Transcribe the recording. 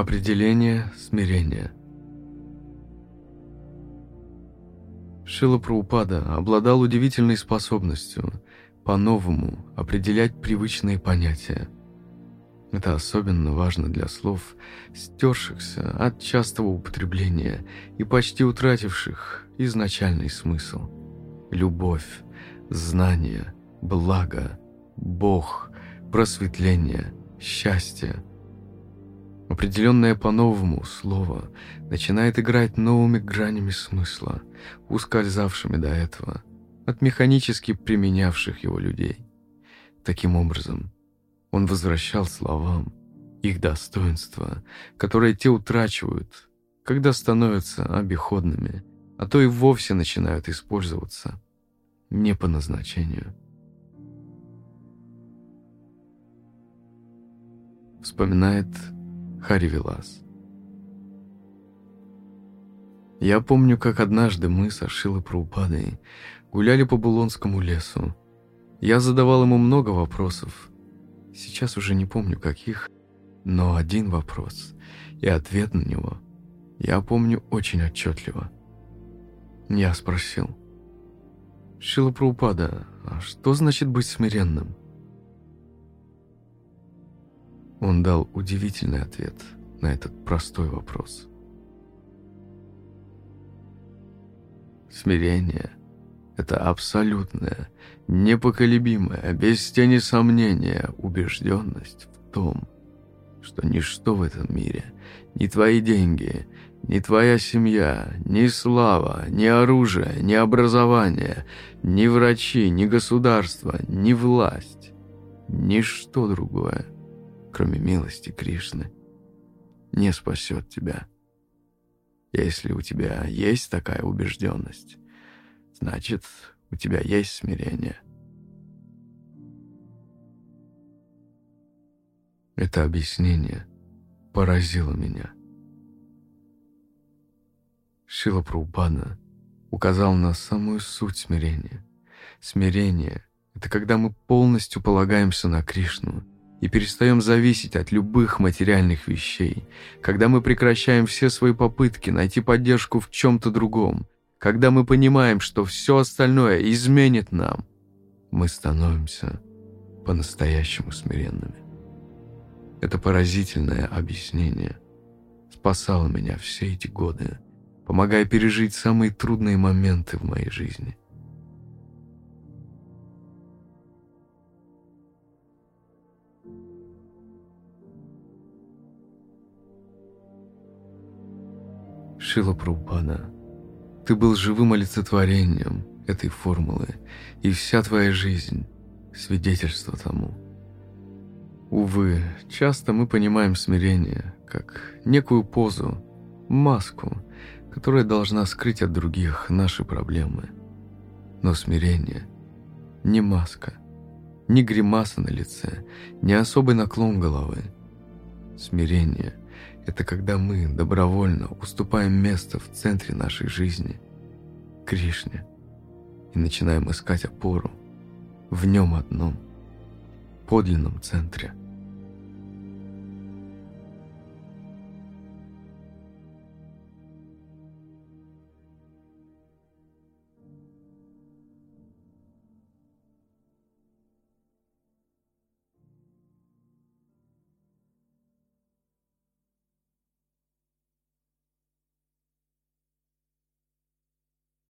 Определение смирения. Шила Праупада обладал удивительной способностью по-новому определять привычные понятия. Это особенно важно для слов, стершихся от частого употребления и почти утративших изначальный смысл. Любовь, знание, благо, Бог, просветление, счастье. Определенное по-новому слово начинает играть новыми гранями смысла, ускользавшими до этого от механически применявших его людей. Таким образом, он возвращал словам их достоинства, которые те утрачивают, когда становятся обиходными, а то и вовсе начинают использоваться не по назначению. Вспоминает Хари Вилас. Я помню, как однажды мы с Ашилой Праупадой гуляли по Булонскому лесу. Я задавал ему много вопросов. Сейчас уже не помню каких, но один вопрос и ответ на него я помню очень отчетливо. Я спросил. «Шила Праупада, а что значит быть смиренным?» Он дал удивительный ответ на этот простой вопрос. Смирение — это абсолютная, непоколебимая, без тени сомнения убежденность в том, что ничто в этом мире, ни твои деньги, ни твоя семья, ни слава, ни оружие, ни образование, ни врачи, ни государство, ни власть, ничто другое — кроме милости Кришны, не спасет тебя. Если у тебя есть такая убежденность, значит, у тебя есть смирение. Это объяснение поразило меня. Шила Прабхупада указал на самую суть смирения. Смирение — это когда мы полностью полагаемся на Кришну и перестаем зависеть от любых материальных вещей, когда мы прекращаем все свои попытки найти поддержку в чем-то другом, когда мы понимаем, что все остальное изменит нам, мы становимся по-настоящему смиренными. Это поразительное объяснение спасало меня все эти годы, помогая пережить самые трудные моменты в моей жизни. Шила Прабхупада, ты был живым олицетворением этой формулы, и вся твоя жизнь — свидетельство тому. Увы, часто мы понимаем смирение как некую позу, маску, которая должна скрыть от других наши проблемы. Но смирение — не маска, не гримаса на лице, не особый наклон головы. Смирение это когда мы добровольно уступаем место в центре нашей жизни, Кришне, и начинаем искать опору в нем одном, подлинном центре –